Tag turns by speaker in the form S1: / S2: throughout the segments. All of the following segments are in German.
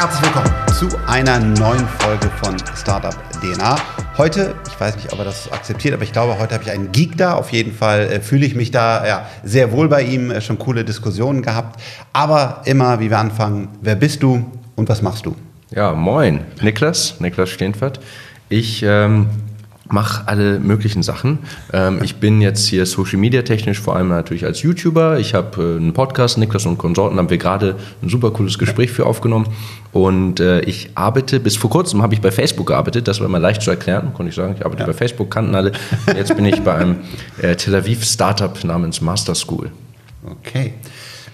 S1: herzlich willkommen zu einer neuen Folge von Startup DNA. Heute, ich weiß nicht, ob er das akzeptiert, aber ich glaube, heute habe ich einen Geek da. Auf jeden Fall äh, fühle ich mich da ja, sehr wohl bei ihm, äh, schon coole Diskussionen gehabt. Aber immer, wie wir anfangen, wer bist du und was machst du?
S2: Ja, moin, Niklas, Niklas Steenfert. Ich ähm, mache alle möglichen Sachen. Ähm, ich bin jetzt hier Social Media technisch vor allem natürlich als YouTuber. Ich habe äh, einen Podcast, Niklas und Konsorten, haben wir gerade ein super cooles Gespräch für aufgenommen. Und äh, ich arbeite, bis vor kurzem habe ich bei Facebook gearbeitet, das war immer leicht zu erklären, konnte ich sagen. Ich arbeite ja. bei Facebook, kannten alle. Jetzt bin ich bei einem äh, Tel Aviv Startup namens Master School.
S1: Okay.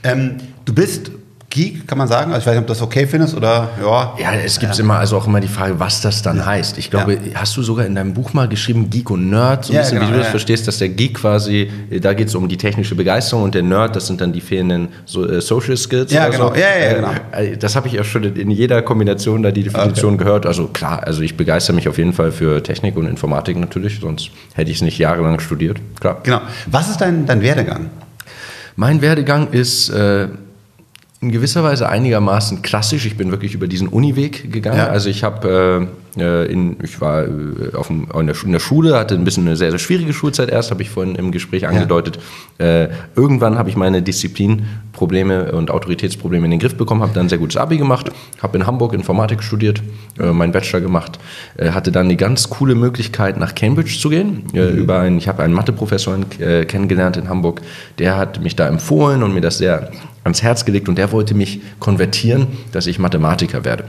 S1: Ähm, du bist Geek, kann man sagen? Also ich weiß nicht, ob du das okay findest oder ja.
S2: Ja, es gibt ja. immer also auch immer die Frage, was das dann ja. heißt. Ich glaube, ja. hast du sogar in deinem Buch mal geschrieben, Geek und Nerd, so ein bisschen, genau, wie du das verstehst, dass der Geek quasi, da geht es um die technische Begeisterung und der Nerd, das sind dann die fehlenden so, äh, Social Skills.
S1: Ja, genau. So. Ja, ja, genau.
S2: Äh, das habe ich ja schon in jeder Kombination da die Definition okay. gehört. Also klar, also ich begeistere mich auf jeden Fall für Technik und Informatik natürlich, sonst hätte ich es nicht jahrelang studiert. Klar.
S1: Genau. Was ist dein, dein Werdegang?
S2: Mein Werdegang ist äh, in gewisser Weise einigermaßen klassisch. Ich bin wirklich über diesen Uniweg gegangen. Ja. Also ich habe äh, in, ich war äh, auf dem, in, der, in, der, Schule, hatte ein bisschen eine sehr, sehr schwierige Schulzeit erst, habe ich vorhin im Gespräch angedeutet. Ja. Äh, irgendwann habe ich meine Disziplinprobleme und Autoritätsprobleme in den Griff bekommen, habe dann ein sehr gutes Abi gemacht, habe in Hamburg Informatik studiert, äh, meinen Bachelor gemacht, äh, hatte dann die ganz coole Möglichkeit, nach Cambridge zu gehen. Äh, mhm. über einen, ich habe einen Matheprofessor kennengelernt in Hamburg, der hat mich da empfohlen und mir das sehr ans Herz gelegt und der wollte mich konvertieren, dass ich Mathematiker werde.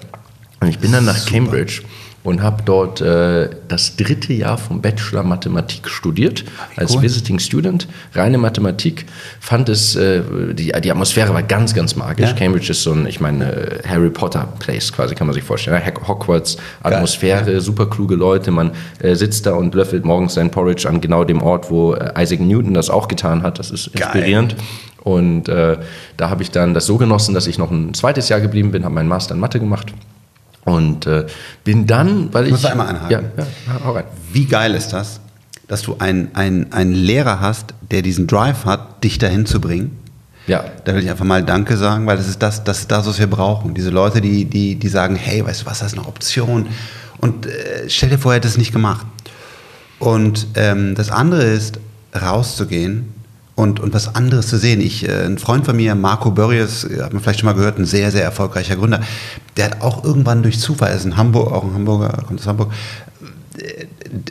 S2: Und ich bin dann nach Super. Cambridge und habe dort äh, das dritte Jahr vom Bachelor Mathematik studiert ah, als cool. Visiting Student. Reine Mathematik. Fand es, äh, die, die Atmosphäre war ganz, ganz magisch. Ja. Cambridge ist so ein, ich meine, äh, Harry Potter Place quasi, kann man sich vorstellen. Hogwarts Atmosphäre, ja. super kluge Leute. Man äh, sitzt da und löffelt morgens sein Porridge an genau dem Ort, wo äh, Isaac Newton das auch getan hat. Das ist inspirierend. Geil. Und äh, da habe ich dann das so genossen, dass ich noch ein zweites Jahr geblieben bin, habe meinen Master in Mathe gemacht. Und äh, bin dann, weil ich.
S1: Muss einmal anhaken. Ja, ja, hau rein. Wie geil ist das, dass du einen, einen, Lehrer hast, der diesen Drive hat, dich dahin zu bringen? Ja. Da will ich einfach mal Danke sagen, weil das ist das, das ist das, was wir brauchen. Diese Leute, die, die, die sagen, hey, weißt du was, das ist eine Option. Und äh, stell dir vor, er hätte es nicht gemacht. Und ähm, das andere ist, rauszugehen und, und was anderes zu sehen. Ich, äh, ein Freund von mir, Marco Börries, äh, hat man vielleicht schon mal gehört, ein sehr, sehr erfolgreicher Gründer, der hat auch irgendwann durch Zufall, er ist in Hamburg, auch ein Hamburger, kommt aus Hamburg, äh,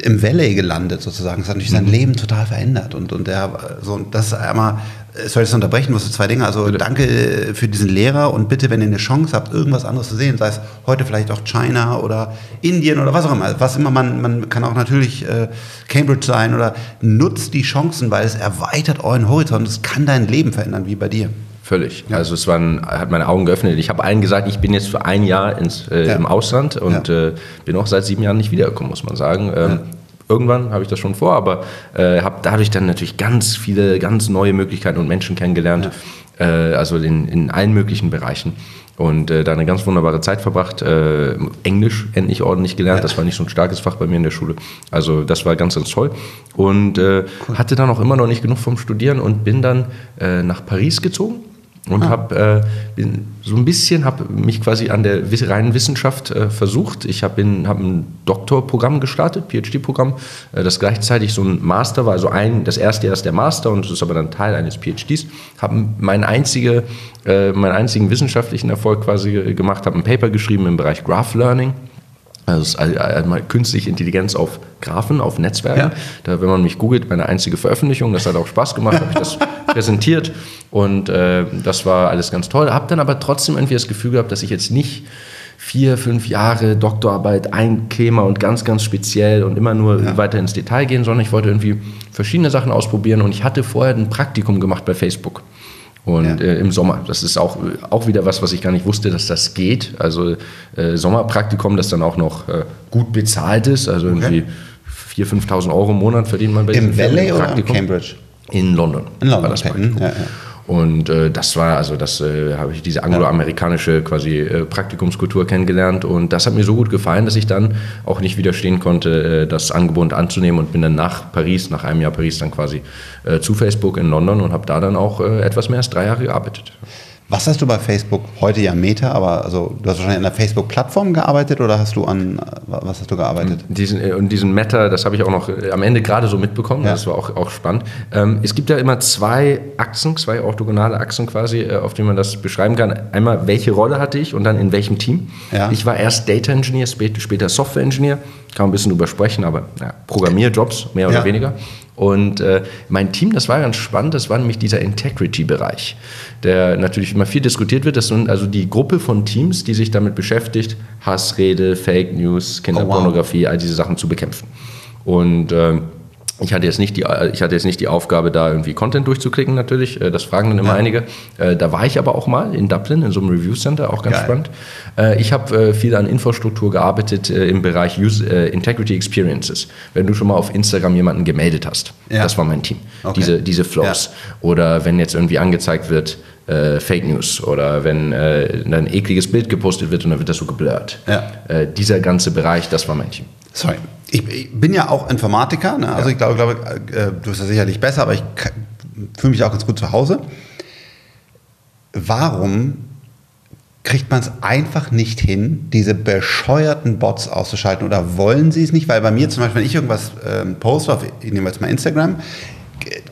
S1: im Valley gelandet sozusagen. Das hat natürlich sein mhm. Leben total verändert. Und, und der, so, und das ist einmal soll ich das unterbrechen, musst du zwei Dinge. Also bitte. danke äh, für diesen Lehrer und bitte, wenn ihr eine Chance habt, irgendwas anderes zu sehen, sei es heute vielleicht auch China oder Indien oder was auch immer, was immer man, man kann auch natürlich äh, Cambridge sein oder nutzt die Chancen, weil es erweitert euren Horizont. Es kann dein Leben verändern, wie bei dir.
S2: Völlig. Ja. Also es waren, hat meine Augen geöffnet. Ich habe allen gesagt, ich bin jetzt für ein Jahr ins, äh, ja. im Ausland und ja. äh, bin auch seit sieben Jahren nicht wiedergekommen, muss man sagen. Ähm, Irgendwann habe ich das schon vor, aber äh, habe dadurch dann natürlich ganz viele, ganz neue Möglichkeiten und Menschen kennengelernt, ja. äh, also in, in allen möglichen Bereichen. Und äh, da eine ganz wunderbare Zeit verbracht. Äh, Englisch endlich ordentlich gelernt. Ja. Das war nicht so ein starkes Fach bei mir in der Schule. Also das war ganz, ganz toll. Und äh, cool. hatte dann auch immer noch nicht genug vom Studieren und bin dann äh, nach Paris gezogen und ah. habe äh, so ein bisschen habe mich quasi an der reinen Wissenschaft äh, versucht. Ich habe hab ein Doktorprogramm gestartet, PhD-Programm, äh, das gleichzeitig so ein Master war, also ein das erste Jahr ist der Master und das ist aber dann Teil eines PhDs. Habe meinen einzige, äh, meinen einzigen wissenschaftlichen Erfolg quasi gemacht, habe ein Paper geschrieben im Bereich Graph Learning. Also einmal künstliche Intelligenz auf Graphen, auf Netzwerken. Ja. Da, wenn man mich googelt, meine einzige Veröffentlichung, das hat auch Spaß gemacht, habe ich das präsentiert und äh, das war alles ganz toll. Habe dann aber trotzdem irgendwie das Gefühl gehabt, dass ich jetzt nicht vier, fünf Jahre Doktorarbeit, ein Thema und ganz, ganz speziell und immer nur ja. weiter ins Detail gehen, sondern ich wollte irgendwie verschiedene Sachen ausprobieren und ich hatte vorher ein Praktikum gemacht bei Facebook. Und ja. äh, im Sommer, das ist auch, auch wieder was, was ich gar nicht wusste, dass das geht. Also äh, Sommerpraktikum, das dann auch noch äh, gut bezahlt ist, also irgendwie okay. 4.000, 5.000 Euro im Monat verdient man bei
S1: Im Valley oder in Cambridge?
S2: In London.
S1: In London, war das okay. Ja, ja.
S2: Und äh, das war, also das äh, habe ich diese angloamerikanische quasi äh, Praktikumskultur kennengelernt und das hat mir so gut gefallen, dass ich dann auch nicht widerstehen konnte, äh, das Angebot anzunehmen und bin dann nach Paris, nach einem Jahr Paris dann quasi äh, zu Facebook in London und habe da dann auch äh, etwas mehr als drei Jahre gearbeitet.
S1: Was hast du bei Facebook heute ja Meta, aber also du hast wahrscheinlich an der Facebook-Plattform gearbeitet oder hast du an was hast du gearbeitet?
S2: Diesen, äh, und diesen Meta, das habe ich auch noch äh, am Ende gerade so mitbekommen, ja. das war auch, auch spannend. Ähm, es gibt ja immer zwei Achsen, zwei orthogonale Achsen quasi, äh, auf denen man das beschreiben kann. Einmal, welche Rolle hatte ich und dann in welchem Team. Ja. Ich war erst Data Engineer, später Software Engineer, kann man ein bisschen drüber sprechen, aber ja, Programmierjobs, mehr oder ja. weniger. Und äh, mein Team, das war ganz spannend, das war nämlich dieser Integrity-Bereich, der natürlich immer viel diskutiert wird. Das sind also die Gruppe von Teams, die sich damit beschäftigt, Hassrede, Fake News, Kinderpornografie, oh, wow. all diese Sachen zu bekämpfen. Und äh, ich hatte, jetzt nicht die, ich hatte jetzt nicht die Aufgabe, da irgendwie Content durchzuklicken, natürlich. Äh, das fragen dann immer ja. einige. Äh, da war ich aber auch mal in Dublin, in so einem Review Center, auch ganz Geil. spannend. Äh, ich habe viel an Infrastruktur gearbeitet im Bereich User, Integrity Experiences. Wenn du schon mal auf Instagram jemanden gemeldet hast, ja. das war mein Team. Okay. Diese, diese Flows. Ja. Oder wenn jetzt irgendwie angezeigt wird, äh, Fake News oder wenn äh, ein ekliges Bild gepostet wird und dann wird das so geblurrt. Ja. Äh, dieser ganze Bereich, das war mein Team.
S1: Sorry, ich, ich bin ja auch Informatiker, ne? also ja. ich glaube, glaube äh, du bist ja sicherlich besser, aber ich fühle mich auch ganz gut zu Hause. Warum kriegt man es einfach nicht hin, diese bescheuerten Bots auszuschalten oder wollen sie es nicht? Weil bei mir zum Beispiel, wenn ich irgendwas ähm, poste, auf, ich nehme jetzt mal Instagram,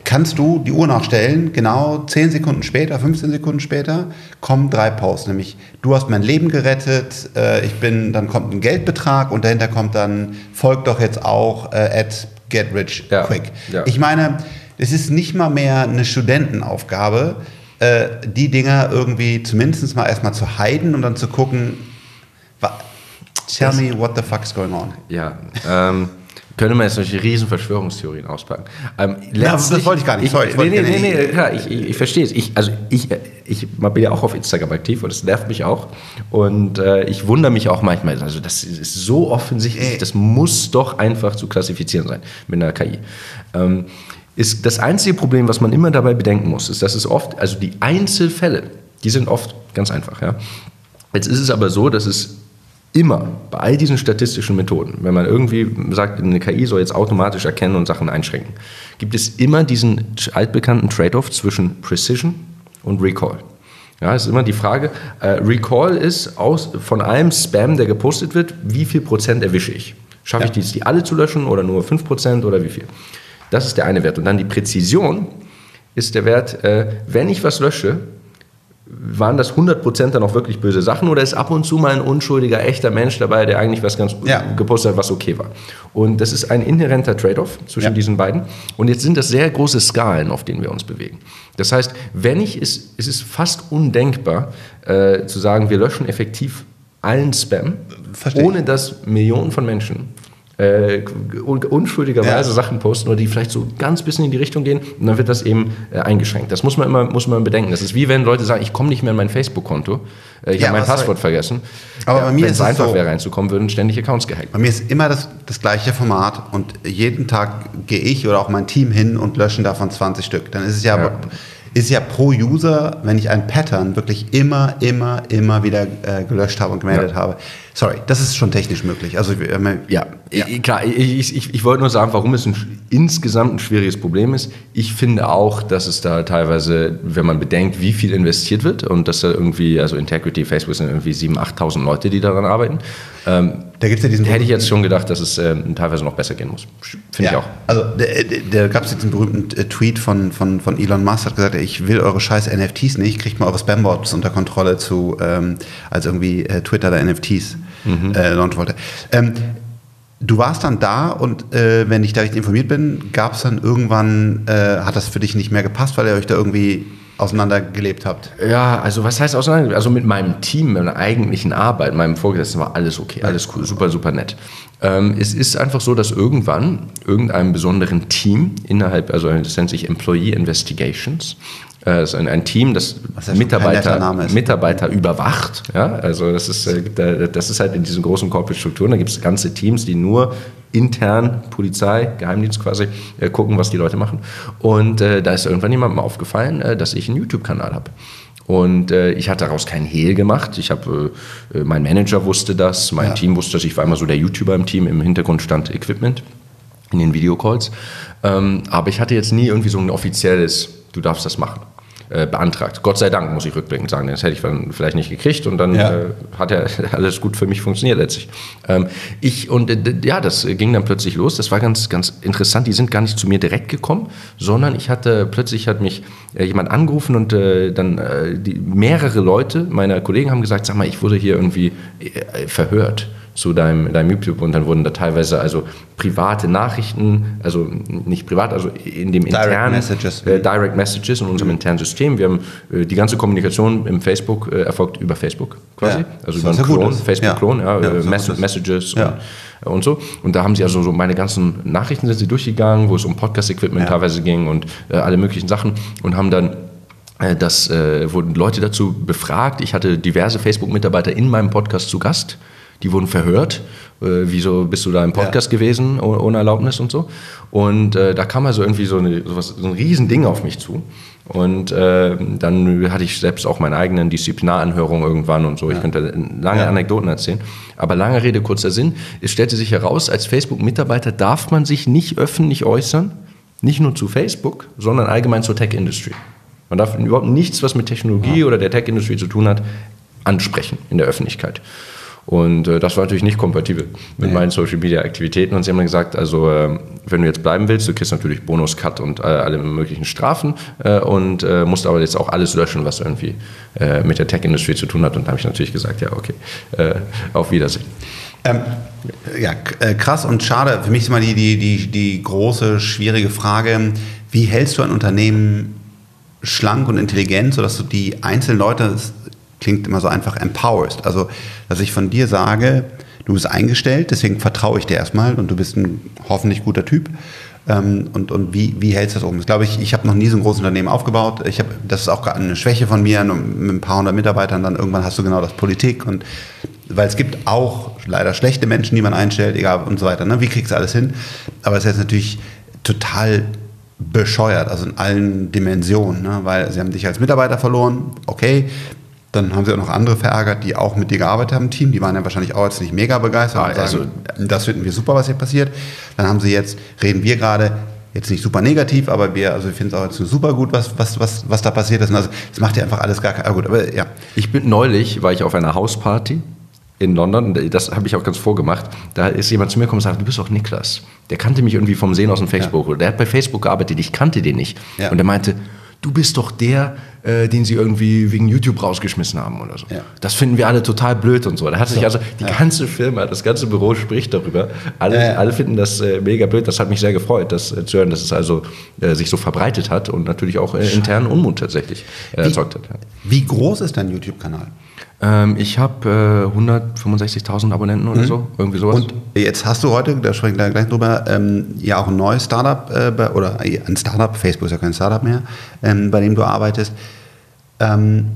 S1: kannst du die Uhr nachstellen, genau 10 Sekunden später, 15 Sekunden später, kommen drei Posts, nämlich du hast mein Leben gerettet, äh, ich bin, dann kommt ein Geldbetrag und dahinter kommt dann, folgt doch jetzt auch äh, at get rich ja, quick. Ja. Ich meine, es ist nicht mal mehr eine Studentenaufgabe, äh, die Dinger irgendwie zumindest mal erstmal zu heiden und dann zu gucken, tell me what the fuck is going on.
S2: Ja, ähm könnte man jetzt solche riesen Verschwörungstheorien auspacken.
S1: Ähm, ja, das wollte ich gar nicht.
S2: Sorry, ich, nee, nee, nee, nee, klar, ich, ich, ich verstehe es. Ich, also ich, ich bin ja auch auf Instagram aktiv und das nervt mich auch. Und äh, ich wundere mich auch manchmal, also das ist so offensichtlich, das muss doch einfach zu klassifizieren sein mit einer KI. Ähm, ist das einzige Problem, was man immer dabei bedenken muss, ist, dass es oft, also die Einzelfälle, die sind oft ganz einfach. Ja. Jetzt ist es aber so, dass es immer bei all diesen statistischen Methoden, wenn man irgendwie sagt, eine KI soll jetzt automatisch erkennen und Sachen einschränken, gibt es immer diesen altbekannten Trade-off zwischen Precision und Recall. Ja, ist immer die Frage, äh, Recall ist aus, von allem Spam, der gepostet wird, wie viel Prozent erwische ich? Schaffe ja. ich die, die alle zu löschen oder nur 5 Prozent oder wie viel? Das ist der eine Wert. Und dann die Präzision ist der Wert, äh, wenn ich was lösche, waren das 100% dann auch wirklich böse Sachen oder ist ab und zu mal ein unschuldiger, echter Mensch dabei, der eigentlich was ganz ja. gepostet hat, was okay war? Und das ist ein inhärenter Trade-off zwischen ja. diesen beiden. Und jetzt sind das sehr große Skalen, auf denen wir uns bewegen. Das heißt, wenn ich, es, es ist fast undenkbar äh, zu sagen, wir löschen effektiv allen Spam, Verstehe. ohne dass Millionen von Menschen äh, unschuldigerweise ja. Sachen posten oder die vielleicht so ganz bisschen in die Richtung gehen und dann wird das eben äh, eingeschränkt. Das muss man immer muss man bedenken. Das ist wie wenn Leute sagen, ich komme nicht mehr in mein Facebook-Konto, äh, ich ja, habe mein Passwort vergessen.
S1: Aber bei mir ist
S2: es einfach so, wäre reinzukommen, würden ständig Accounts gehackt.
S1: Bei mir ist immer das, das gleiche Format und jeden Tag gehe ich oder auch mein Team hin und löschen davon 20 Stück. Dann ist es ja, ja ist ja pro User, wenn ich ein Pattern wirklich immer, immer, immer wieder äh, gelöscht habe und gemeldet habe. Sorry, das ist schon technisch möglich. Also äh,
S2: ja, ja. klar. Ich, ich, ich wollte nur sagen, warum es ein, insgesamt ein schwieriges Problem ist. Ich finde auch, dass es da teilweise, wenn man bedenkt, wie viel investiert wird und dass da irgendwie, also Integrity, Facebook sind irgendwie 7.000, 8.000 Leute, die daran arbeiten. Ähm, da gibt's ja diesen hätte ich jetzt schon gedacht, dass es äh, teilweise noch besser gehen muss.
S1: Finde ja, ich auch. Also da, gab es diesen berühmten äh, Tweet von, von, von Elon Musk, hat gesagt, ich will eure scheiß NFTs nicht, kriegt mal eure Spambots unter Kontrolle zu, ähm, als irgendwie äh, Twitter da NFTs mhm. äh, launchen wollte. Ähm, Du warst dann da und äh, wenn ich da richtig informiert bin, gab es dann irgendwann, äh, hat das für dich nicht mehr gepasst, weil ihr euch da irgendwie auseinandergelebt habt?
S2: Ja, also was heißt auseinandergelebt? Also mit meinem Team, meiner eigentlichen Arbeit, meinem Vorgesetzten war alles okay, alles cool, super, super nett. Ähm, es ist einfach so, dass irgendwann irgendeinem besonderen Team innerhalb, also das nennt sich Employee Investigations, ist ein, ein Team, das, das Mitarbeiter, Mitarbeiter überwacht. Ja? Also das ist, äh, das ist halt in diesen großen Corporate-Strukturen, da gibt es ganze Teams, die nur intern, Polizei, Geheimdienst quasi, äh, gucken, was die Leute machen. Und äh, da ist irgendwann jemandem aufgefallen, äh, dass ich einen YouTube-Kanal habe. Und äh, ich hatte daraus kein Hehl gemacht. Ich habe, äh, mein Manager wusste das, mein ja. Team wusste das. Ich war immer so der YouTuber im Team. Im Hintergrund stand Equipment in den Videocalls. Ähm, aber ich hatte jetzt nie irgendwie so ein offizielles, du darfst das machen. Äh, beantragt. Gott sei Dank, muss ich rückblickend sagen. Das hätte ich dann vielleicht nicht gekriegt und dann ja. äh, hat ja alles gut für mich funktioniert letztlich. Ähm, ich und äh, ja, das ging dann plötzlich los. Das war ganz, ganz interessant. Die sind gar nicht zu mir direkt gekommen, sondern ich hatte plötzlich hat mich äh, jemand angerufen und äh, dann die, mehrere Leute meiner Kollegen haben gesagt, sag mal, ich wurde hier irgendwie verhört zu deinem, deinem YouTube und dann wurden da teilweise also private Nachrichten, also nicht privat, also in dem
S1: internen Direct Messages,
S2: äh, Direct Messages in unserem mhm. internen System. Wir haben äh, die ganze Kommunikation im Facebook äh, erfolgt über Facebook quasi, ja. also über einen Klon, Facebook-Klon, ja. ja, ja Mess Messages und, und, so. Und da haben sie also so meine ganzen Nachrichten sind sie durchgegangen, wo es um Podcast-Equipment teilweise ging und äh, alle möglichen Sachen und haben dann äh, das äh, wurden Leute dazu befragt. Ich hatte diverse Facebook-Mitarbeiter in meinem Podcast zu Gast die wurden verhört. Äh, wieso bist du da im Podcast ja. gewesen ohne Erlaubnis und so? Und äh, da kam also irgendwie so, eine, so, was, so ein Riesending auf mich zu. Und äh, dann hatte ich selbst auch meine eigenen Disziplinaranhörungen irgendwann und so. Ja. Ich könnte lange ja. Anekdoten erzählen. Aber lange Rede, kurzer Sinn. Es stellte sich heraus, als Facebook-Mitarbeiter darf man sich nicht öffentlich äußern, nicht nur zu Facebook, sondern allgemein zur Tech-Industry. Man darf überhaupt nichts, was mit Technologie oder der Tech-Industry zu tun hat, ansprechen in der Öffentlichkeit. Und äh, das war natürlich nicht kompatibel mit nee. meinen Social Media Aktivitäten. Und sie haben dann gesagt, also äh, wenn du jetzt bleiben willst, du kriegst natürlich Bonus, Cut und äh, alle möglichen Strafen äh, und äh, musst aber jetzt auch alles löschen, was irgendwie äh, mit der Tech-Industrie zu tun hat. Und da habe ich natürlich gesagt, ja, okay, auf Wiedersehen.
S1: Ähm, ja, krass und schade. Für mich ist immer die, die, die, die große, schwierige Frage, wie hältst du ein Unternehmen schlank und intelligent, sodass du die einzelnen Leute klingt immer so einfach empowerst. Also, dass ich von dir sage, du bist eingestellt, deswegen vertraue ich dir erstmal und du bist ein hoffentlich guter Typ. Ähm, und, und wie, wie hältst du das um? Ich glaube, ich, ich habe noch nie so ein großes Unternehmen aufgebaut. Ich hab, das ist auch eine Schwäche von mir, mit ein paar hundert Mitarbeitern, dann irgendwann hast du genau das Politik und weil es gibt auch leider schlechte Menschen, die man einstellt, egal und so weiter. Ne? Wie kriegst du alles hin? Aber es ist jetzt natürlich total bescheuert, also in allen Dimensionen, ne? weil sie haben dich als Mitarbeiter verloren, okay, dann haben sie auch noch andere verärgert, die auch mit dir gearbeitet haben im Team. Die waren ja wahrscheinlich auch jetzt nicht mega begeistert ah, und sagen, also, das finden wir super, was hier passiert. Dann haben sie jetzt, reden wir gerade, jetzt nicht super negativ, aber wir, also wir finden es auch jetzt super gut, was, was, was, was da passiert ist. Und also, das macht ja einfach alles gar kein, gut, aber ja.
S2: Ich bin neulich, war ich auf einer Hausparty in London, das habe ich auch ganz vorgemacht, da ist jemand zu mir gekommen und sagt, du bist doch Niklas. Der kannte mich irgendwie vom Sehen aus dem Facebook. Ja. Der hat bei Facebook gearbeitet, ich kannte den nicht. Ja. Und er meinte, du bist doch der, äh, den sie irgendwie wegen YouTube rausgeschmissen haben oder so. Ja. Das finden wir alle total blöd und so. Da hat sich so, also die ja. ganze Firma, das ganze Büro spricht darüber. Alle, ja, alle finden das äh, mega blöd. Das hat mich sehr gefreut, das äh, zu hören, dass es also äh, sich so verbreitet hat und natürlich auch äh, internen Unmut tatsächlich äh, erzeugt hat.
S1: Wie groß ist dein YouTube-Kanal?
S2: Ähm, ich habe äh, 165.000 Abonnenten oder mhm. so, irgendwie sowas. Und
S1: jetzt hast du heute, da sprechen wir gleich drüber, ähm, ja auch ein neues Startup äh, oder ein Startup, Facebook ist ja kein Startup mehr, ähm, bei dem du arbeitest. Ähm,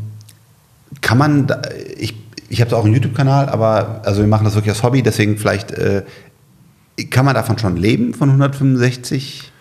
S1: kann man, da, ich, ich habe auch einen YouTube-Kanal, aber also wir machen das wirklich als Hobby, deswegen vielleicht äh, kann man davon schon leben von 165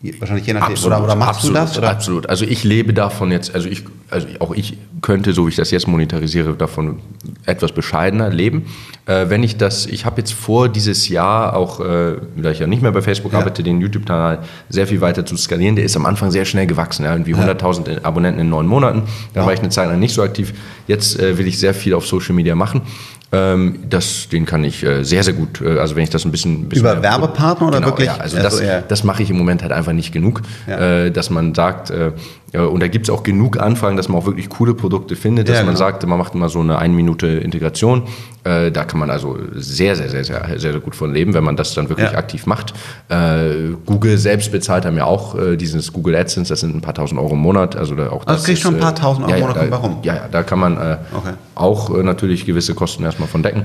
S2: Wahrscheinlich je nachdem. Absolut, oder, oder machst absolut, du das? Oder? Absolut. Also ich lebe davon jetzt, also ich, also auch ich könnte, so wie ich das jetzt monetarisiere, davon etwas bescheidener leben. Äh, wenn ich das, ich habe jetzt vor, dieses Jahr auch, äh, da ich ja nicht mehr bei Facebook ja. arbeite, den YouTube-Kanal sehr viel weiter zu skalieren. Der ist am Anfang sehr schnell gewachsen, ja, irgendwie 100.000 Abonnenten in neun Monaten. Da ja. war ich eine Zeit lang nicht so aktiv. Jetzt äh, will ich sehr viel auf Social Media machen. Ähm, das, den kann ich äh, sehr, sehr gut, äh, also wenn ich das ein bisschen... bisschen
S1: Über Werbepartner oder genau, wirklich? Ja,
S2: also das, also das mache ich im Moment halt einfach nicht genug, ja. äh, dass man sagt, äh, und da gibt es auch genug Anfragen, dass man auch wirklich coole Produkte findet, dass ja, man genau. sagt, man macht immer so eine ein Minute Integration. Äh, da kann man also sehr, sehr, sehr, sehr, sehr, sehr gut von leben, wenn man das dann wirklich aktiv macht. Äh, Google selbst bezahlt haben ja auch dieses Google AdSense, das sind ein paar tausend Euro im Monat. Also da auch
S1: also das kriegst schon ein paar tausend Euro im Monat,
S2: da, warum? Ja, ja, da kann man okay. auch natürlich gewisse Kosten erstmal von decken.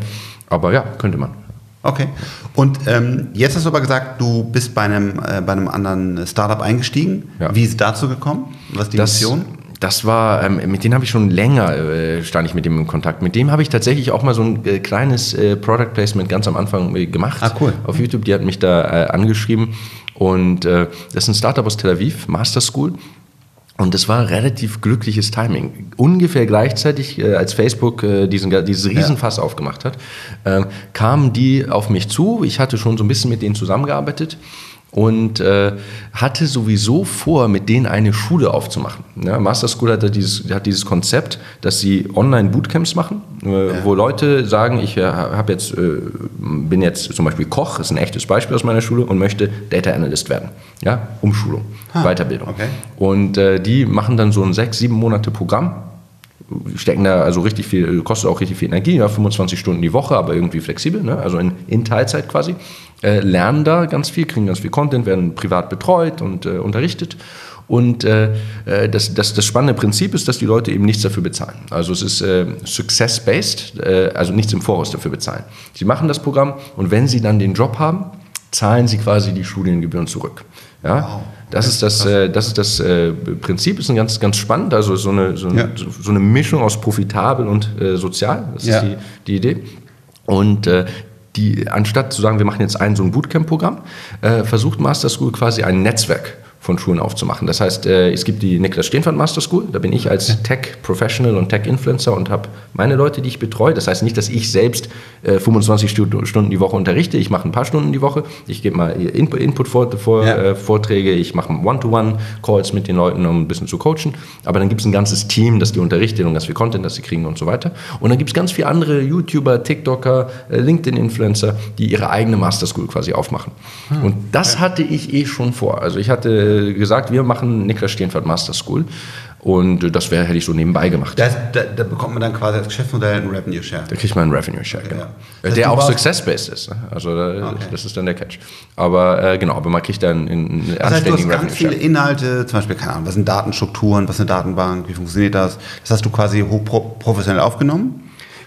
S2: Aber ja, könnte man.
S1: Okay. Und ähm, jetzt hast du aber gesagt, du bist bei einem, äh, bei einem anderen Startup eingestiegen. Ja. Wie ist es dazu gekommen? Was ist die
S2: das,
S1: Mission?
S2: Das war, ähm, mit denen habe ich schon länger, äh, stand ich mit dem in Kontakt. Mit dem habe ich tatsächlich auch mal so ein äh, kleines äh, Product Placement ganz am Anfang äh, gemacht.
S1: Ah, cool.
S2: Auf YouTube, die hat mich da äh, angeschrieben. Und das ist ein Startup aus Tel Aviv, Master School. Und das war relativ glückliches Timing. Ungefähr gleichzeitig, äh, als Facebook äh, diesen, dieses Riesenfass ja. aufgemacht hat, äh, kamen die auf mich zu. Ich hatte schon so ein bisschen mit denen zusammengearbeitet. Und äh, hatte sowieso vor, mit denen eine Schule aufzumachen. Ja, Master School hat dieses, hat dieses Konzept, dass sie Online-Bootcamps machen, äh, ja. wo Leute sagen, ich äh, hab jetzt, äh, bin jetzt zum Beispiel Koch, ist ein echtes Beispiel aus meiner Schule und möchte Data Analyst werden. Ja, Umschulung, ah, Weiterbildung. Okay. Und äh, die machen dann so ein sechs, sieben Monate Programm stecken da also richtig viel, kostet auch richtig viel Energie, ja, 25 Stunden die Woche, aber irgendwie flexibel, ne? also in, in Teilzeit quasi, äh, lernen da ganz viel, kriegen ganz viel Content, werden privat betreut und äh, unterrichtet. Und äh, äh, das, das, das spannende Prinzip ist, dass die Leute eben nichts dafür bezahlen. Also es ist äh, success-based, äh, also nichts im Voraus dafür bezahlen. Sie machen das Programm und wenn sie dann den Job haben, zahlen sie quasi die Studiengebühren zurück. Ja? Wow. Das ist das, äh, das, ist das äh, Prinzip, ist ein ganz, ganz spannend. Also so eine, so, ja. so eine Mischung aus profitabel und äh, sozial. Das ja. ist die, die Idee. Und äh, die, anstatt zu sagen, wir machen jetzt ein so ein Bootcamp-Programm, äh, versucht Master School quasi ein Netzwerk von Schulen aufzumachen. Das heißt, äh, es gibt die Niklas Stehnfand Master School, da bin ich als Tech-Professional und Tech-Influencer und habe meine Leute, die ich betreue. Das heißt nicht, dass ich selbst 25 äh, Stunden die Woche unterrichte, ich mache ein paar Stunden die Woche, ich gebe mal Input, vor, ja. äh, Vorträge, ich mache One-to-One-Calls mit den Leuten, um ein bisschen zu coachen. Aber dann gibt es ein ganzes Team, das die unterrichtet und ganz viel Content, das sie kriegen und so weiter. Und dann gibt es ganz viele andere YouTuber, TikToker, LinkedIn-Influencer, die ihre eigene Master School quasi aufmachen. Hm. Und das hatte ich eh schon vor. Also ich hatte gesagt, wir machen Niklas Steenfeld Master School. Und das wäre, hätte ich so nebenbei gemacht.
S1: Das, da, da, bekommt man dann quasi als Geschäftsmodell einen Revenue Share.
S2: Da kriegt man einen Revenue Share, genau. Ja. Der auch success-based ist. Ne? Also da, okay. das ist dann der Catch. Aber äh, genau, aber man kriegt dann einen
S1: das heißt, du hast ganz viele Inhalte, zum Beispiel, keine Ahnung, was sind Datenstrukturen, was ist eine Datenbank, wie funktioniert das? Das hast du quasi hochprofessionell aufgenommen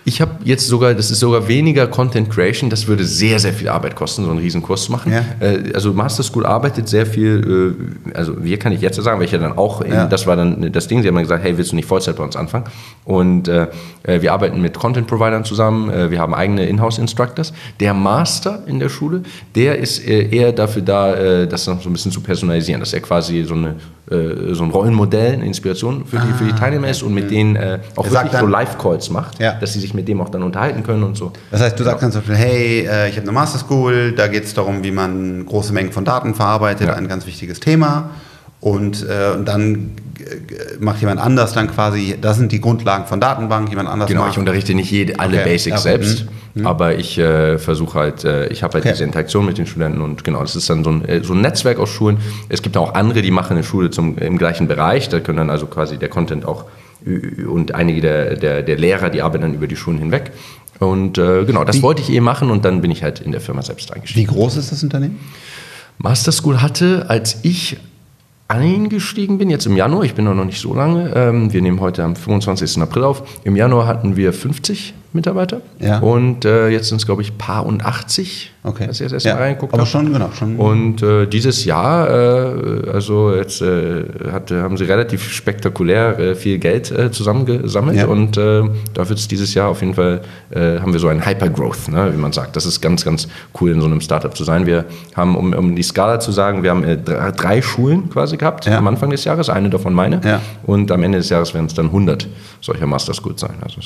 S2: ich habe jetzt sogar, das ist sogar weniger Content Creation, das würde sehr, sehr viel Arbeit kosten, so einen riesen Kurs zu machen. Ja. Äh, also Master School arbeitet sehr viel, äh, also wir kann ich jetzt sagen, weil ich ja dann auch, in, ja. das war dann das Ding, sie haben dann gesagt, hey, willst du nicht Vollzeit bei uns anfangen? Und äh, wir arbeiten mit Content Providern zusammen, wir haben eigene Inhouse Instructors. Der Master in der Schule, der ist eher dafür da, das so ein bisschen zu personalisieren, dass er quasi so eine äh, so ein Rollenmodell, eine Inspiration für die, für die ah, Teilnehmer ist und mit denen äh, auch er wirklich dann, so Live-Calls macht, ja. dass sie sich mit dem auch dann unterhalten können und so.
S1: Das heißt, du sagst dann zum Beispiel, hey, äh, ich habe eine Master School, da geht es darum, wie man große Mengen von Daten verarbeitet, ja. ein ganz wichtiges Thema. Und, äh, dann macht jemand anders dann quasi, das sind die Grundlagen von Datenbank, jemand anders
S2: Genau, macht. ich unterrichte nicht jede, alle okay. Basics okay. selbst, mhm. mhm. aber ich äh, versuche halt, äh, ich habe halt okay. diese Interaktion mit den Studenten und genau, das ist dann so ein, äh, so ein Netzwerk aus Schulen. Es gibt auch andere, die machen eine Schule zum, im gleichen Bereich, da können dann also quasi der Content auch und einige der, der, der Lehrer, die arbeiten dann über die Schulen hinweg. Und äh, genau, das Wie? wollte ich eh machen und dann bin ich halt in der Firma selbst eingestiegen.
S1: Wie groß ist das Unternehmen?
S2: Master School hatte, als ich eingestiegen bin, jetzt im Januar, ich bin noch nicht so lange, ähm, wir nehmen heute am 25. April auf, im Januar hatten wir 50 Mitarbeiter ja. und äh, jetzt sind es, glaube ich, paar und 80
S1: Okay. Als
S2: ich das ja, reingeguckt
S1: aber schon, genau. Schon.
S2: Und äh, dieses Jahr, äh, also jetzt äh, hat, haben sie relativ spektakulär äh, viel Geld äh, zusammengesammelt ja. und da wird es dieses Jahr auf jeden Fall, haben wir so einen Hypergrowth, ne, wie man sagt. Das ist ganz, ganz cool in so einem Startup zu sein. Wir haben, um, um die Skala zu sagen, wir haben drei, Schulen quasi gehabt ja. am Anfang des Jahres, eine davon meine. Und am Ende des Jahres werden es dann 100 solcher Master Schools sein. Also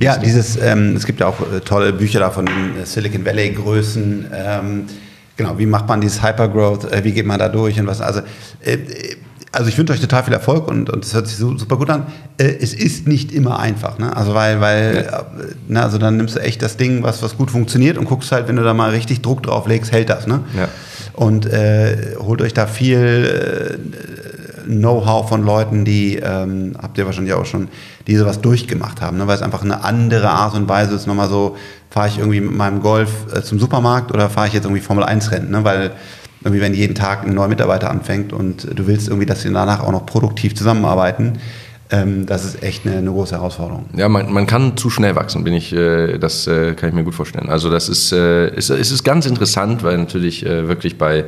S1: ja, dieses, ähm, es gibt ja auch tolle Bücher da von Silicon Valley Größen ähm, genau, wie macht man dieses Hypergrowth, äh, wie geht man da durch und was, also, äh, also ich wünsche euch total viel Erfolg und, und das hört sich so, super gut an. Äh, es ist nicht immer einfach, ne? Also weil, weil, ja. Äh, na, also dann nimmst du echt das Ding, was, was gut funktioniert und guckst halt, wenn du da mal richtig Druck drauf legst, hält das, ne? Ja. Und äh, holt euch da viel äh, Know-how von Leuten, die, ähm, habt ihr wahrscheinlich auch schon, die sowas durchgemacht haben, ne? weil es einfach eine andere Art und Weise ist, nochmal so fahre ich irgendwie mit meinem Golf äh, zum Supermarkt oder fahre ich jetzt irgendwie Formel 1 Rennen, ne? weil irgendwie wenn jeden Tag ein neuer Mitarbeiter anfängt und du willst irgendwie, dass sie danach auch noch produktiv zusammenarbeiten, ähm, das ist echt eine, eine, große Herausforderung.
S2: Ja, man, man kann zu schnell wachsen, bin ich, äh, das äh, kann ich mir gut vorstellen. Also das ist, äh, ist, ist, ist ganz interessant, weil natürlich äh, wirklich bei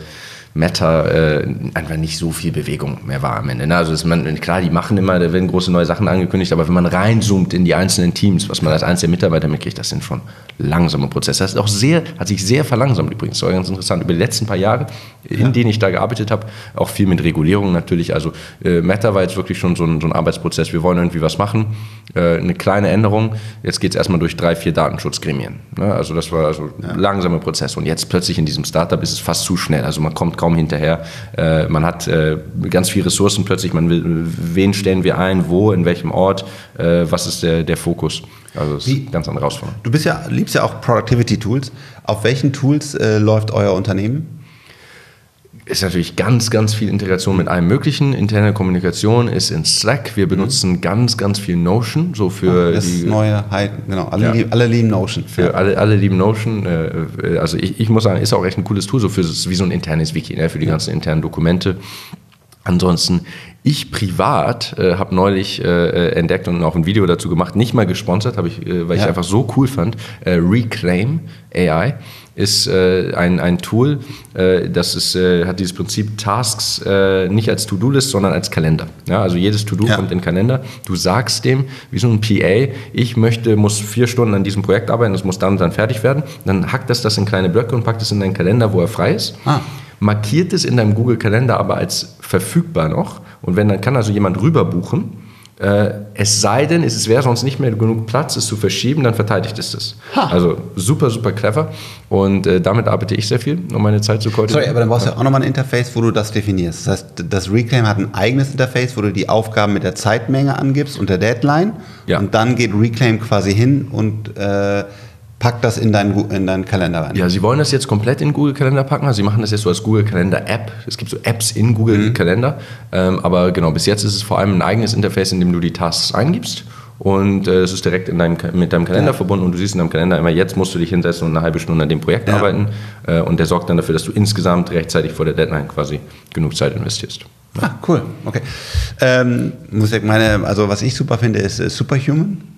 S2: Meta äh, einfach nicht so viel Bewegung mehr war am Ende. Ne? Also ist man, klar, die machen immer, da werden große neue Sachen angekündigt, aber wenn man reinzoomt in die einzelnen Teams, was man als einzelner Mitarbeiter mitkriegt, das sind schon langsame Prozesse. Das ist auch sehr, hat sich sehr verlangsamt übrigens. Das war ganz interessant. Über die letzten paar Jahre, in ja. denen ich da gearbeitet habe, auch viel mit Regulierung natürlich. Also äh, Meta war jetzt wirklich schon so ein, so ein Arbeitsprozess. Wir wollen irgendwie was machen, äh, eine kleine Änderung. Jetzt geht es erstmal durch drei, vier Datenschutzgremien. Ne? Also das war also ja. langsame Prozess. Und jetzt plötzlich in diesem Startup ist es fast zu schnell. Also man kommt kaum hinterher. Äh, man hat äh, ganz viele Ressourcen plötzlich. Man will, wen stellen wir ein, wo, in welchem Ort, äh, was ist der, der Fokus. Also das ist ganz andere Herausforderung.
S1: Du bist ja, liebst ja auch Productivity Tools. Auf welchen Tools äh, läuft euer Unternehmen?
S2: Ist natürlich ganz, ganz viel Integration mit allem Möglichen. Interne Kommunikation ist in Slack. Wir benutzen mhm. ganz, ganz viel Notion. So für
S1: das die neue, genau. Alle, ja. lieben, alle lieben Notion.
S2: Für ja. alle, alle lieben Notion. Äh, also ich, ich muss sagen, ist auch echt ein cooles Tool, so für wie so ein internes Wiki, ne, für die ganzen internen Dokumente. Ansonsten, ich privat äh, habe neulich äh, entdeckt und auch ein Video dazu gemacht, nicht mal gesponsert, habe ich, äh, weil ja. ich einfach so cool fand, äh, Reclaim AI ist äh, ein, ein Tool, äh, das ist, äh, hat dieses Prinzip Tasks äh, nicht als To-Do-List, sondern als Kalender. Ja, also jedes To-Do ja. kommt in den Kalender. Du sagst dem, wie so ein PA, ich möchte, muss vier Stunden an diesem Projekt arbeiten, das muss dann und dann fertig werden. Dann hackt das das in kleine Blöcke und packt es in deinen Kalender, wo er frei ist. Ah. Markiert es in deinem Google-Kalender aber als verfügbar noch. Und wenn dann kann also jemand rüber buchen äh, es sei denn, es wäre sonst nicht mehr genug Platz, es zu verschieben, dann verteidigt es das. Ha. Also super, super clever. Und äh, damit arbeite ich sehr viel, um meine Zeit zu koordinieren.
S1: Sorry, aber dann brauchst du ja auch nochmal ein Interface, wo du das definierst. Das heißt, das Reclaim hat ein eigenes Interface, wo du die Aufgaben mit der Zeitmenge angibst und der Deadline. Ja. Und dann geht Reclaim quasi hin und äh, Pack das in deinen, in deinen Kalender rein.
S2: Ja, Sie wollen das jetzt komplett in Google Kalender packen. Also Sie machen das jetzt so als Google Kalender App. Es gibt so Apps in Google mhm. Kalender. Ähm, aber genau, bis jetzt ist es vor allem ein eigenes Interface, in dem du die Tasks eingibst. Und äh, es ist direkt in deinem, mit deinem Kalender ja. verbunden und du siehst in deinem Kalender immer, jetzt musst du dich hinsetzen und eine halbe Stunde an dem Projekt ja. arbeiten. Äh, und der sorgt dann dafür, dass du insgesamt rechtzeitig vor der Deadline quasi genug Zeit investierst.
S1: Ah, cool. Okay. Ähm, muss ich meine, also was ich super finde, ist, ist Superhuman.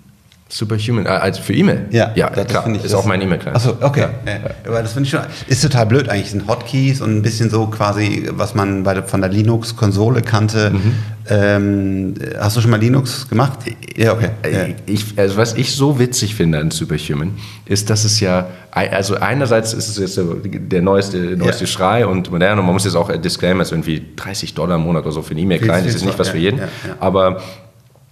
S2: Superhuman, äh, also für E-Mail?
S1: Ja, ja das klar. Ich, ist auch mein E-Mail-Client. Achso, okay. Ja. Ja. Aber das finde ich schon, ist total blöd eigentlich. sind Hotkeys und ein bisschen so quasi, was man bei, von der Linux-Konsole kannte. Mhm. Ähm, hast du schon mal Linux gemacht?
S2: Ja, okay. Äh, ja. Ich, also was ich so witzig finde an Superhuman, ist, dass es ja, also einerseits ist es jetzt der, neueste, neueste Schrei und modern und man muss jetzt auch Disclaimer, ist irgendwie 30 Dollar im Monat oder so für einen E-Mail-Client, das ist nicht was für jeden. Aber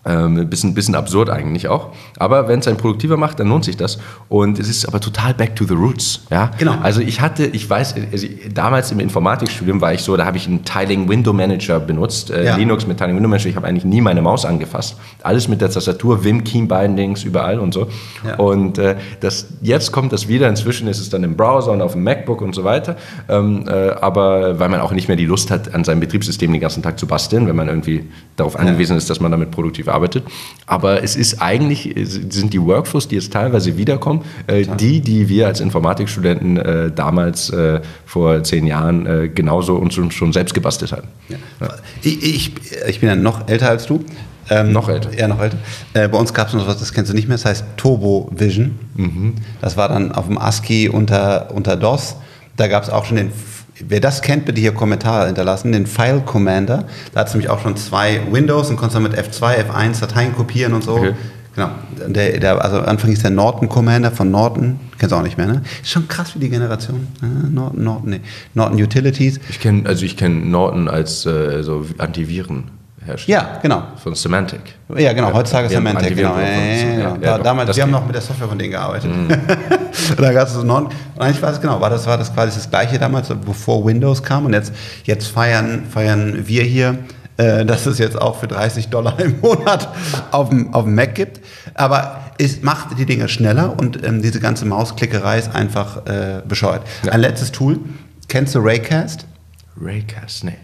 S2: ähm, bisschen, bisschen absurd eigentlich auch. Aber wenn es einen produktiver macht, dann lohnt sich das. Und es ist aber total back to the roots. Ja? Genau. Also ich hatte, ich weiß, also damals im Informatikstudium war ich so, da habe ich einen Tiling Window Manager benutzt, äh, ja. Linux mit Tiling Window Manager. Ich habe eigentlich nie meine Maus angefasst. Alles mit der Tastatur, Vim, Key Bindings, überall und so. Ja. Und äh, das, jetzt kommt das wieder. Inzwischen ist es dann im Browser und auf dem MacBook und so weiter. Ähm, äh, aber weil man auch nicht mehr die Lust hat, an seinem Betriebssystem den ganzen Tag zu basteln, wenn man irgendwie darauf angewiesen ja. ist, dass man damit produktiv arbeitet gearbeitet. Aber es ist eigentlich, sind die Workflows, die jetzt teilweise wiederkommen, äh, die, die wir als Informatikstudenten äh, damals äh, vor zehn Jahren äh, genauso und schon, schon selbst gebastelt hatten. Ja.
S1: Ja. Ich, ich, ich, bin ja noch älter als du. Ähm, noch älter. Ja, noch älter. Äh, bei uns gab es noch was, das kennst du nicht mehr, das heißt Turbo Vision. Mhm. Das war dann auf dem ASCII unter, unter DOS. Da gab es auch schon den Wer das kennt, bitte hier Kommentare hinterlassen. Den File Commander. Da hat es nämlich auch schon zwei Windows und konntest dann mit F2, F1 Dateien kopieren und so. Okay. Genau. Der, der, also Anfang ist der Norton Commander von Norton. Kennst du auch nicht mehr, ne? Ist schon krass wie die Generation. Norton, Norton, nee. Norton Utilities.
S2: Ich kenne also ich kenne Norton als äh, so Antiviren
S1: herstellen. Ja, genau.
S2: Von Semantic.
S1: Ja, genau, heutzutage Semantic. Genau. Ja, ja, damals, wir haben noch mit der Software von denen gearbeitet. Mhm. da gab es so non, und eigentlich war es genau, war das, war das quasi das gleiche damals, bevor Windows kam und jetzt, jetzt feiern, feiern wir hier äh, dass es jetzt auch für 30 Dollar im Monat auf dem, auf dem Mac gibt. Aber es macht die Dinge schneller und ähm, diese ganze Mausklickerei ist einfach äh, bescheuert. Ja. Ein letztes Tool. Kennst du Raycast?
S2: Raycast, nee.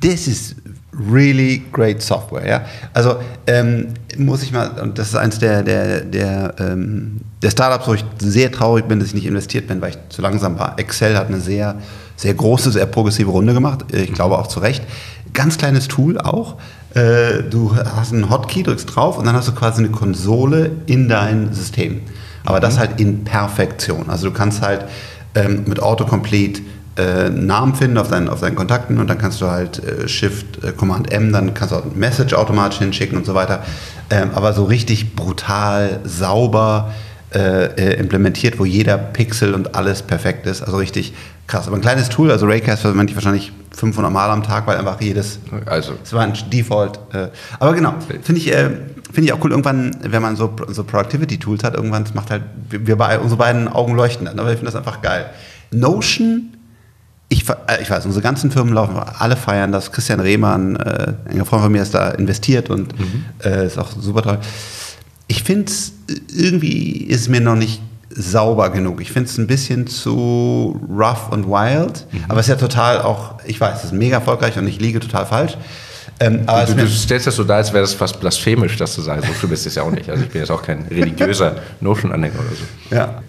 S1: Das ist really great Software. Ja? Also ähm, muss ich mal, und das ist eins der, der, der, ähm, der Startups, wo ich sehr traurig bin, dass ich nicht investiert bin, weil ich zu langsam war. Excel hat eine sehr, sehr große, sehr progressive Runde gemacht. Ich glaube auch zu Recht. Ganz kleines Tool auch. Äh, du hast einen Hotkey, drückst drauf und dann hast du quasi eine Konsole in dein System. Aber das mhm. halt in Perfektion. Also du kannst halt ähm, mit Autocomplete äh, Namen finden auf deinen, auf deinen Kontakten und dann kannst du halt äh, Shift, äh, Command M, dann kannst du auch ein Message automatisch hinschicken und so weiter. Ähm, aber so richtig brutal, sauber äh, äh, implementiert, wo jeder Pixel und alles perfekt ist. Also richtig krass. Aber ein kleines Tool, also Raycast verwende ich wahrscheinlich 500 Mal am Tag, weil einfach jedes.
S2: Also.
S1: Es war ein Default. Äh, aber genau, finde ich. Finde ich auch cool, irgendwann, wenn man so, so Productivity-Tools hat, irgendwann macht halt, wir bei unsere beiden Augen leuchten dann, aber ich finde das einfach geil. Notion ich, äh, ich, weiß, unsere ganzen Firmen laufen, alle feiern das. Christian Rehmann, äh, ein Freund von mir, ist da investiert und mhm. äh, ist auch super toll. Ich finde es, irgendwie ist es mir noch nicht sauber genug. Ich finde es ein bisschen zu rough und wild, mhm. aber es ist ja total auch, ich weiß, es ist mega erfolgreich und ich liege total falsch.
S2: Ähm, du, du, stellst das so da, als wäre das fast blasphemisch, das zu sagen. So schlimm ist es ja auch nicht. Also ich bin jetzt auch kein religiöser Notion-Anhänger oder so.
S1: Ja.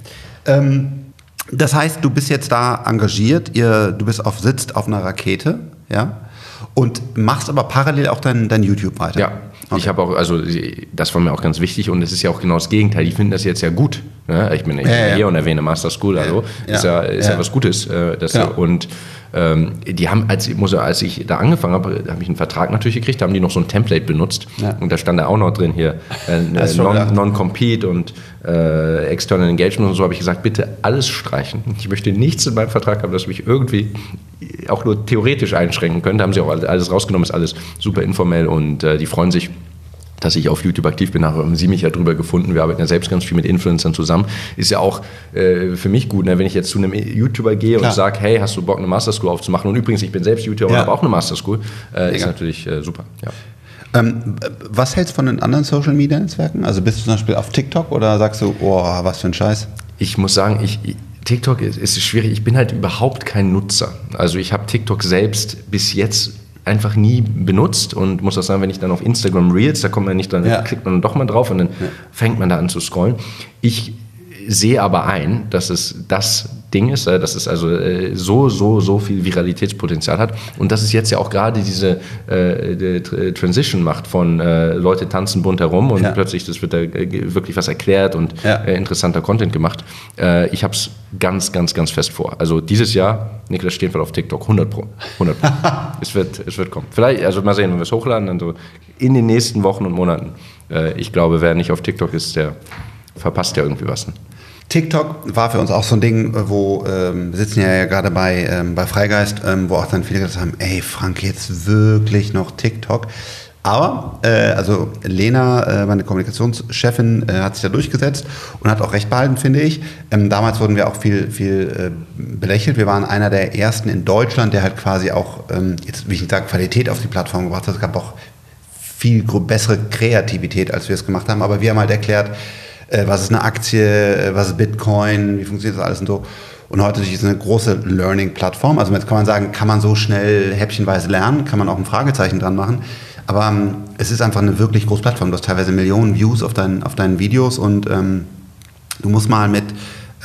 S1: Ähm, das heißt, du bist jetzt da engagiert, ihr, du bist auf, sitzt auf einer Rakete, ja, und machst aber parallel auch dein, dein YouTube weiter.
S2: Ja, okay. ich habe auch, also das war mir auch ganz wichtig und es ist ja auch genau das Gegenteil. Die finden das jetzt ja gut. Ne? Ich bin ja, ja, hier und erwähne Master School, also ja, ist ja, ist ja, was Gutes. Äh, das, Und ähm, die haben, als ich, muss, als ich da angefangen habe, habe ich einen Vertrag natürlich gekriegt, da haben die noch so ein Template benutzt ja. und da stand da auch noch drin hier äh, Non-Compete non und äh, External Engagement und so habe ich gesagt, bitte alles streichen. Ich möchte nichts in meinem Vertrag haben, das mich irgendwie auch nur theoretisch einschränken könnte. Haben sie auch alles rausgenommen, ist alles super informell und äh, die freuen sich dass ich auf YouTube aktiv bin, haben Sie mich ja drüber gefunden. Wir arbeiten ja selbst ganz viel mit Influencern zusammen. Ist ja auch äh, für mich gut, ne? wenn ich jetzt zu einem YouTuber gehe Klar. und sage, hey, hast du Bock, eine Master School aufzumachen? Und übrigens, ich bin selbst YouTuber ja. und habe auch eine Master School. Äh, ist natürlich äh, super.
S1: Ja. Ähm, was hältst du von den anderen Social Media Netzwerken? Also bist du zum Beispiel auf TikTok oder sagst du, oh, was für ein Scheiß?
S2: Ich muss sagen, ich, TikTok ist, ist schwierig. Ich bin halt überhaupt kein Nutzer. Also ich habe TikTok selbst bis jetzt einfach nie benutzt und muss auch sagen, wenn ich dann auf Instagram Reels, da kommt man nicht dran, ja. klickt man doch mal drauf und dann ja. fängt man da an zu scrollen. Ich sehe aber ein, dass es das Ding ist, äh, dass es also äh, so, so, so viel Viralitätspotenzial hat und dass es jetzt ja auch gerade diese äh, Transition macht von äh, Leute tanzen bunt herum und ja. plötzlich das wird da wirklich was erklärt und ja. äh, interessanter Content gemacht. Äh, ich habe es ganz, ganz, ganz fest vor. Also dieses Jahr, Niklas Stehenfeld auf TikTok, 100 pro. 100 pro. es, wird, es wird kommen. Vielleicht, also mal sehen, wenn wir es hochladen, dann so in den nächsten Wochen und Monaten. ich glaube, wer nicht auf TikTok ist, der verpasst ja irgendwie was. Ne?
S1: TikTok war für uns auch so ein Ding, wo ähm, wir sitzen ja gerade bei, ähm, bei Freigeist, ähm, wo auch dann viele gesagt haben, ey Frank, jetzt wirklich noch TikTok. Aber, äh, also Lena, äh, meine Kommunikationschefin, äh, hat sich da durchgesetzt und hat auch recht behalten, finde ich. Ähm, damals wurden wir auch viel, viel äh, belächelt. Wir waren einer der ersten in Deutschland, der halt quasi auch, ähm, jetzt wie ich sage, Qualität auf die Plattform gebracht hat. Es gab auch viel bessere Kreativität, als wir es gemacht haben. Aber wir haben halt erklärt, äh, was ist eine Aktie, äh, was ist Bitcoin, wie funktioniert das alles und so. Und heute ist es eine große Learning-Plattform. Also jetzt kann man sagen, kann man so schnell häppchenweise lernen, kann man auch ein Fragezeichen dran machen. Aber ähm, es ist einfach eine wirklich große Plattform. Du hast teilweise Millionen Views auf, dein, auf deinen Videos und ähm, du musst mal mit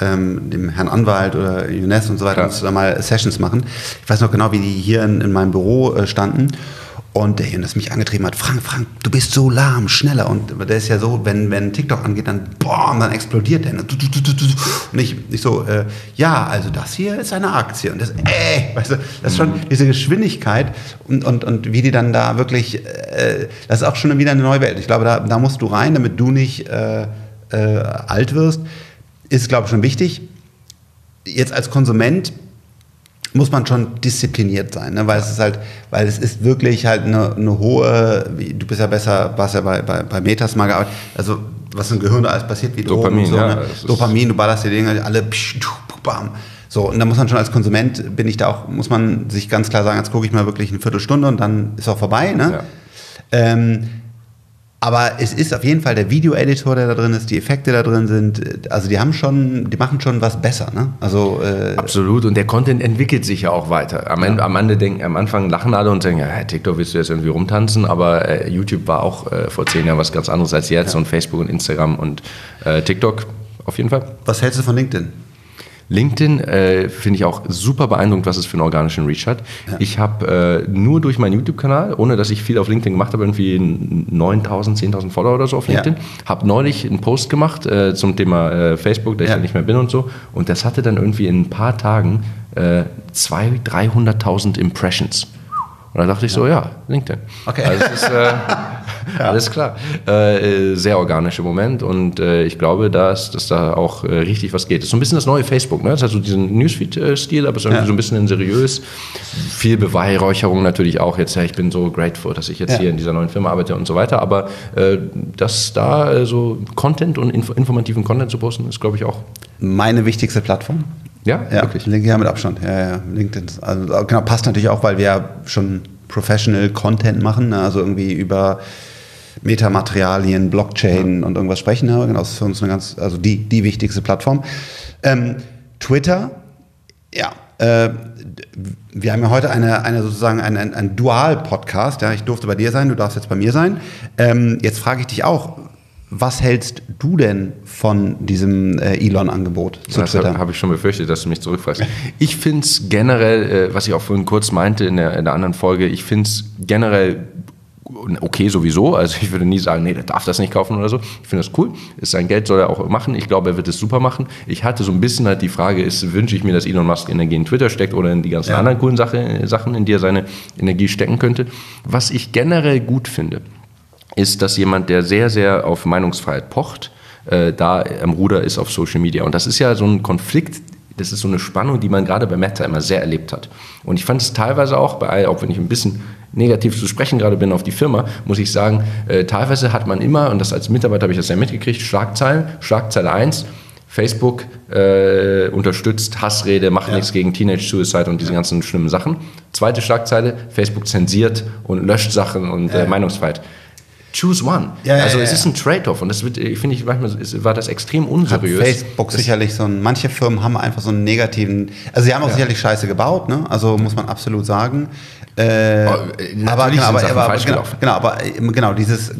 S1: ähm, dem Herrn Anwalt oder Younes und so weiter, musst du da mal Sessions machen. Ich weiß noch genau, wie die hier in, in meinem Büro äh, standen und der das mich angetrieben hat, Frank, Frank, du bist so lahm, schneller. Und der ist ja so, wenn, wenn TikTok angeht, dann boom, dann explodiert der. Und ich, ich so, äh, ja, also das hier ist eine Aktie. Und das, äh, weißt du, das ist schon mhm. diese Geschwindigkeit und, und, und wie die dann da wirklich, äh, das ist auch schon wieder eine neue Welt. Ich glaube, da, da musst du rein, damit du nicht äh, äh, alt wirst. Ist, glaube ich, schon wichtig. Jetzt als Konsument muss man schon diszipliniert sein, ne? weil es ist halt, weil es ist wirklich halt eine, eine hohe, du bist ja besser, warst ja bei, bei, bei Metas mal gearbeitet, also was im Gehirn da alles passiert, wie
S2: Dopamin,
S1: so,
S2: ja,
S1: ne? Dopamin, du ballerst die Dinge alle, psch, bam. So, und da muss man schon als Konsument, bin ich da auch, muss man sich ganz klar sagen, jetzt gucke ich mal wirklich eine Viertelstunde und dann ist auch vorbei. Ne? Ja. Ähm, aber es ist auf jeden Fall der Video-Editor, der da drin ist, die Effekte da drin sind. Also die haben schon, die machen schon was besser. Ne? Also,
S2: äh Absolut. Und der Content entwickelt sich ja auch weiter. Am, Ende, am, Ende denken, am Anfang lachen alle und sagen, ja, TikTok willst du jetzt irgendwie rumtanzen, aber äh, YouTube war auch äh, vor zehn Jahren was ganz anderes als jetzt ja. und Facebook und Instagram und äh, TikTok auf jeden Fall.
S1: Was hältst du von LinkedIn?
S2: LinkedIn äh, finde ich auch super beeindruckend, was es für einen organischen Reach hat. Ja. Ich habe äh, nur durch meinen YouTube-Kanal, ohne dass ich viel auf LinkedIn gemacht habe, irgendwie 9.000, 10.000 Follower oder so auf LinkedIn, ja. habe neulich einen Post gemacht äh, zum Thema äh, Facebook, da ich ja nicht mehr bin und so. Und das hatte dann irgendwie in ein paar Tagen äh, 200.000, 300.000 Impressions. Und da dachte ich so, ja, LinkedIn. Okay. Also ist, äh, ja. alles klar. Äh, sehr organischer Moment und äh, ich glaube, dass, dass da auch äh, richtig was geht. Das ist so ein bisschen das neue Facebook, ne? Das hat so diesen Newsfeed-Stil, aber es ist ja. so ein bisschen in seriös. Viel Beweihräucherung natürlich auch jetzt. Ja, ich bin so grateful, dass ich jetzt ja. hier in dieser neuen Firma arbeite und so weiter. Aber äh, dass da äh, so Content und inf informativen Content zu posten, ist, glaube ich, auch.
S1: Meine wichtigste Plattform.
S2: Ja,
S1: ja wirklich. LinkedIn ja, mit Abstand. Ja, ja. LinkedIn also, genau, passt natürlich auch, weil wir ja schon Professional Content machen, ne? also irgendwie über Metamaterialien, Blockchain ja. und irgendwas sprechen. Ne? Genau, das ist für uns eine ganz, also die, die wichtigste Plattform. Ähm, Twitter, ja, äh, wir haben ja heute eine, eine sozusagen ein, ein, ein Dual-Podcast. Ja, ich durfte bei dir sein, du darfst jetzt bei mir sein. Ähm, jetzt frage ich dich auch, was hältst du denn von diesem äh, Elon-Angebot
S2: zu das Twitter? habe ich schon befürchtet, dass du mich zurückfragst. Ich finde es generell, äh, was ich auch vorhin kurz meinte in der, in der anderen Folge, ich finde es generell okay sowieso. Also ich würde nie sagen, nee, der darf das nicht kaufen oder so. Ich finde das cool. Ist sein Geld, soll er auch machen. Ich glaube, er wird es super machen. Ich hatte so ein bisschen halt die Frage, ist, wünsche ich mir, dass Elon Musk Energie in Twitter steckt oder in die ganzen ja. anderen coolen Sache, Sachen, in die er seine Energie stecken könnte. Was ich generell gut finde, ist, dass jemand, der sehr, sehr auf Meinungsfreiheit pocht, äh, da am Ruder ist auf Social Media. Und das ist ja so ein Konflikt, das ist so eine Spannung, die man gerade bei Meta immer sehr erlebt hat. Und ich fand es teilweise auch, bei, auch wenn ich ein bisschen negativ zu sprechen gerade bin auf die Firma, muss ich sagen, äh, teilweise hat man immer, und das als Mitarbeiter habe ich das ja mitgekriegt, Schlagzeilen, Schlagzeile 1, Facebook äh, unterstützt Hassrede, macht ja. nichts gegen Teenage Suicide und diese ganzen schlimmen Sachen. Zweite Schlagzeile, Facebook zensiert und löscht Sachen und äh, Meinungsfreiheit choose one. Ja, also ja, es ist ein Trade-off und das wird, finde ich, manchmal war das extrem unseriös.
S1: Hat Facebook das sicherlich so ein, manche Firmen haben einfach so einen negativen, also sie haben auch sicherlich Scheiße gebaut, ne? also muss man absolut sagen. Äh, oh, aber, genau, aber, aber, genau, genau, aber genau, dieses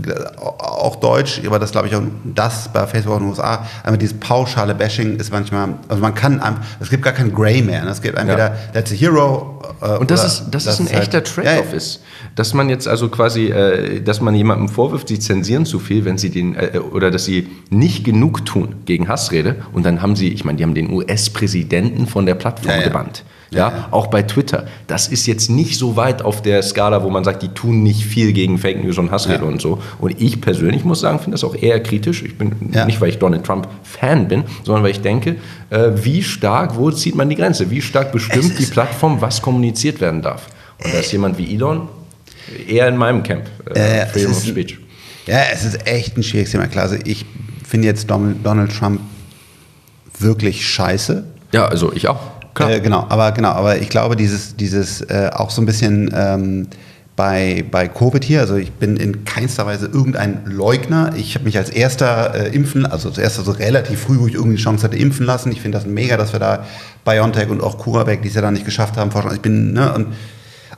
S1: auch Deutsch, aber das glaube ich auch das bei Facebook in den USA, einfach dieses pauschale Bashing ist manchmal, also man kann einfach, es gibt gar kein Grey mehr. Ne? Es gibt entweder ja. That's a Hero.
S2: Äh, Und das ist, das, das ist ein halt, echter Trade-off ja, ist. Dass man jetzt also quasi, äh, dass man jemandem vorwirft, sie zensieren zu viel, wenn sie den, äh, oder dass sie nicht genug tun gegen Hassrede. Und dann haben sie, ich meine, die haben den US-Präsidenten von der Plattform ja, gebannt. Ja, auch bei Twitter. Das ist jetzt nicht so weit auf der Skala, wo man sagt, die tun nicht viel gegen Fake News und Hassrede ja. und so. Und ich persönlich muss sagen, finde das auch eher kritisch. Ich bin ja. nicht, weil ich Donald Trump Fan bin, sondern weil ich denke, äh, wie stark, wo zieht man die Grenze? Wie stark bestimmt die Plattform, was kommuniziert werden darf? Und da ist jemand wie Elon eher in meinem Camp.
S1: Äh, Freedom of Speech. Ja, es ist echt ein schwieriges Thema. Klar, also ich finde jetzt Donald Trump wirklich scheiße.
S2: Ja, also ich auch.
S1: Äh, genau, aber genau, aber ich glaube, dieses, dieses äh, auch so ein bisschen ähm, bei, bei Covid hier, also ich bin in keinster Weise irgendein Leugner. Ich habe mich als erster äh, impfen, also als erster so relativ früh, wo ich irgendwie die Chance hatte, impfen lassen. Ich finde das mega, dass wir da BioNTech und auch CuraVac, die es ja dann nicht geschafft haben, forschen. Ich bin, ne, und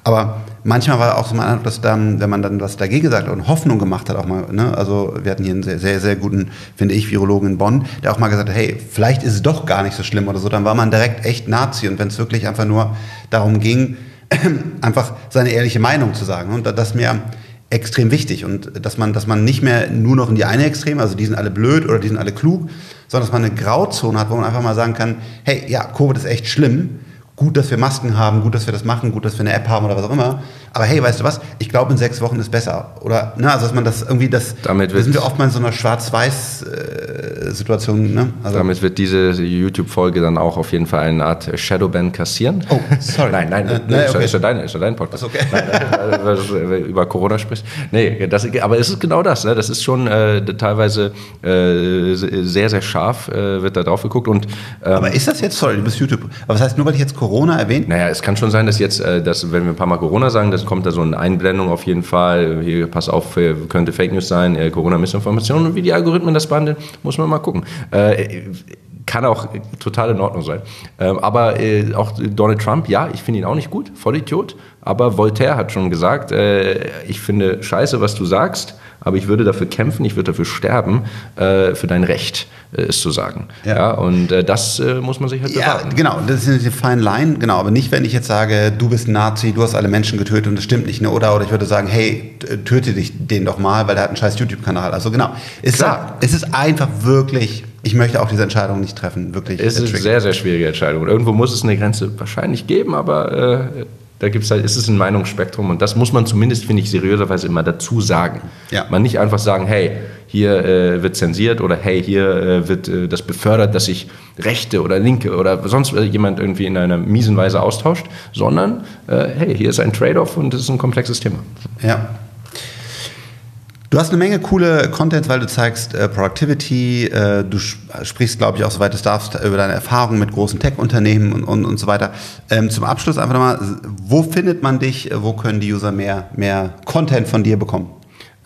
S1: aber manchmal war auch so mein Eindruck, dass dann, wenn man dann was dagegen sagt und Hoffnung gemacht hat, auch mal, ne, also wir hatten hier einen sehr, sehr, sehr guten, finde ich, Virologen in Bonn, der auch mal gesagt hat, hey, vielleicht ist es doch gar nicht so schlimm oder so, dann war man direkt echt Nazi. Und wenn es wirklich einfach nur darum ging, einfach seine ehrliche Meinung zu sagen. Und das ist mir extrem wichtig. Und dass man, dass man nicht mehr nur noch in die eine Extrem, also die sind alle blöd oder die sind alle klug, sondern dass man eine Grauzone hat, wo man einfach mal sagen kann, hey, ja, Covid ist echt schlimm, gut, dass wir Masken haben, gut, dass wir das machen, gut, dass wir eine App haben oder was auch immer. Aber hey, weißt du was? Ich glaube, in sechs Wochen ist besser. Oder, ne, also dass man das irgendwie, das,
S2: damit
S1: sind wir oft mal in so einer Schwarz-Weiß-Situation. Ne?
S2: Also damit wird diese YouTube-Folge dann auch auf jeden Fall eine Art Shadowban kassieren.
S1: Oh, sorry.
S2: nein, nein, äh, nee, okay. ist, ja dein, ist ja dein Podcast.
S1: Okay.
S2: Nein, nein, über Corona sprichst. Nee, das, aber es ist genau das. Ne? Das ist schon äh, teilweise äh, sehr, sehr scharf, äh, wird da drauf geguckt. Und,
S1: ähm, aber ist das jetzt, sorry, du bist YouTube, aber was heißt nur, weil ich jetzt Corona erwähnt?
S2: Naja, es kann schon sein, dass jetzt, äh, dass, wenn wir ein paar Mal Corona sagen, das kommt da so eine Einblendung auf jeden Fall. Hier, pass auf, könnte Fake News sein, Corona-Missinformation. Und wie die Algorithmen das behandeln, muss man mal gucken. Äh, kann auch total in Ordnung sein. Ähm, aber äh, auch Donald Trump, ja, ich finde ihn auch nicht gut, Vollidiot. Aber Voltaire hat schon gesagt, äh, ich finde scheiße, was du sagst, aber ich würde dafür kämpfen, ich würde dafür sterben, äh, für dein Recht, äh, es zu sagen. Ja. ja und äh, das äh, muss man sich halt
S1: bewahren. Ja, genau, das ist eine fine line, genau, aber nicht, wenn ich jetzt sage, du bist ein Nazi, du hast alle Menschen getötet und das stimmt nicht, ne? oder, oder ich würde sagen, hey, töte dich den doch mal, weil der hat einen scheiß YouTube-Kanal. Also genau, es ist, es ist einfach wirklich ich möchte auch diese Entscheidung nicht treffen, wirklich.
S2: Es ist eine sehr, sehr schwierige Entscheidung. Und irgendwo muss es eine Grenze wahrscheinlich geben, aber äh, da gibt's halt, ist es ein Meinungsspektrum und das muss man zumindest, finde ich, seriöserweise immer dazu sagen. Ja. Man nicht einfach sagen, hey, hier äh, wird zensiert oder hey, hier äh, wird äh, das befördert, dass sich Rechte oder Linke oder sonst jemand irgendwie in einer miesen Weise austauscht, sondern äh, hey, hier ist ein Trade-off und es ist ein komplexes Thema.
S1: Ja, Du hast eine Menge coole Content, weil du zeigst äh, Productivity, äh, du sprichst, glaube ich, auch soweit du darfst, über deine Erfahrungen mit großen Tech-Unternehmen und, und, und so weiter. Ähm, zum Abschluss einfach nochmal, wo findet man dich, wo können die User mehr, mehr Content von dir bekommen?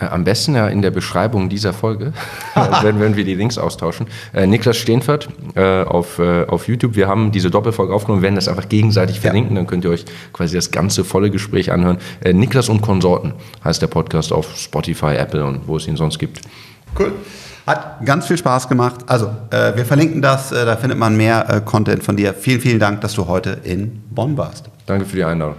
S2: Äh, am besten ja in der Beschreibung dieser Folge, wenn, wenn wir die Links austauschen. Äh, Niklas Steenfert äh, auf, äh, auf YouTube. Wir haben diese Doppelfolge aufgenommen, werden das einfach gegenseitig verlinken, ja. dann könnt ihr euch quasi das ganze volle Gespräch anhören. Äh, Niklas und Konsorten heißt der Podcast auf Spotify, Apple und wo es ihn sonst gibt.
S1: Cool. Hat ganz viel Spaß gemacht. Also, äh, wir verlinken das, äh, da findet man mehr äh, Content von dir. Vielen, vielen Dank, dass du heute in Bonn warst.
S2: Danke für die Einladung.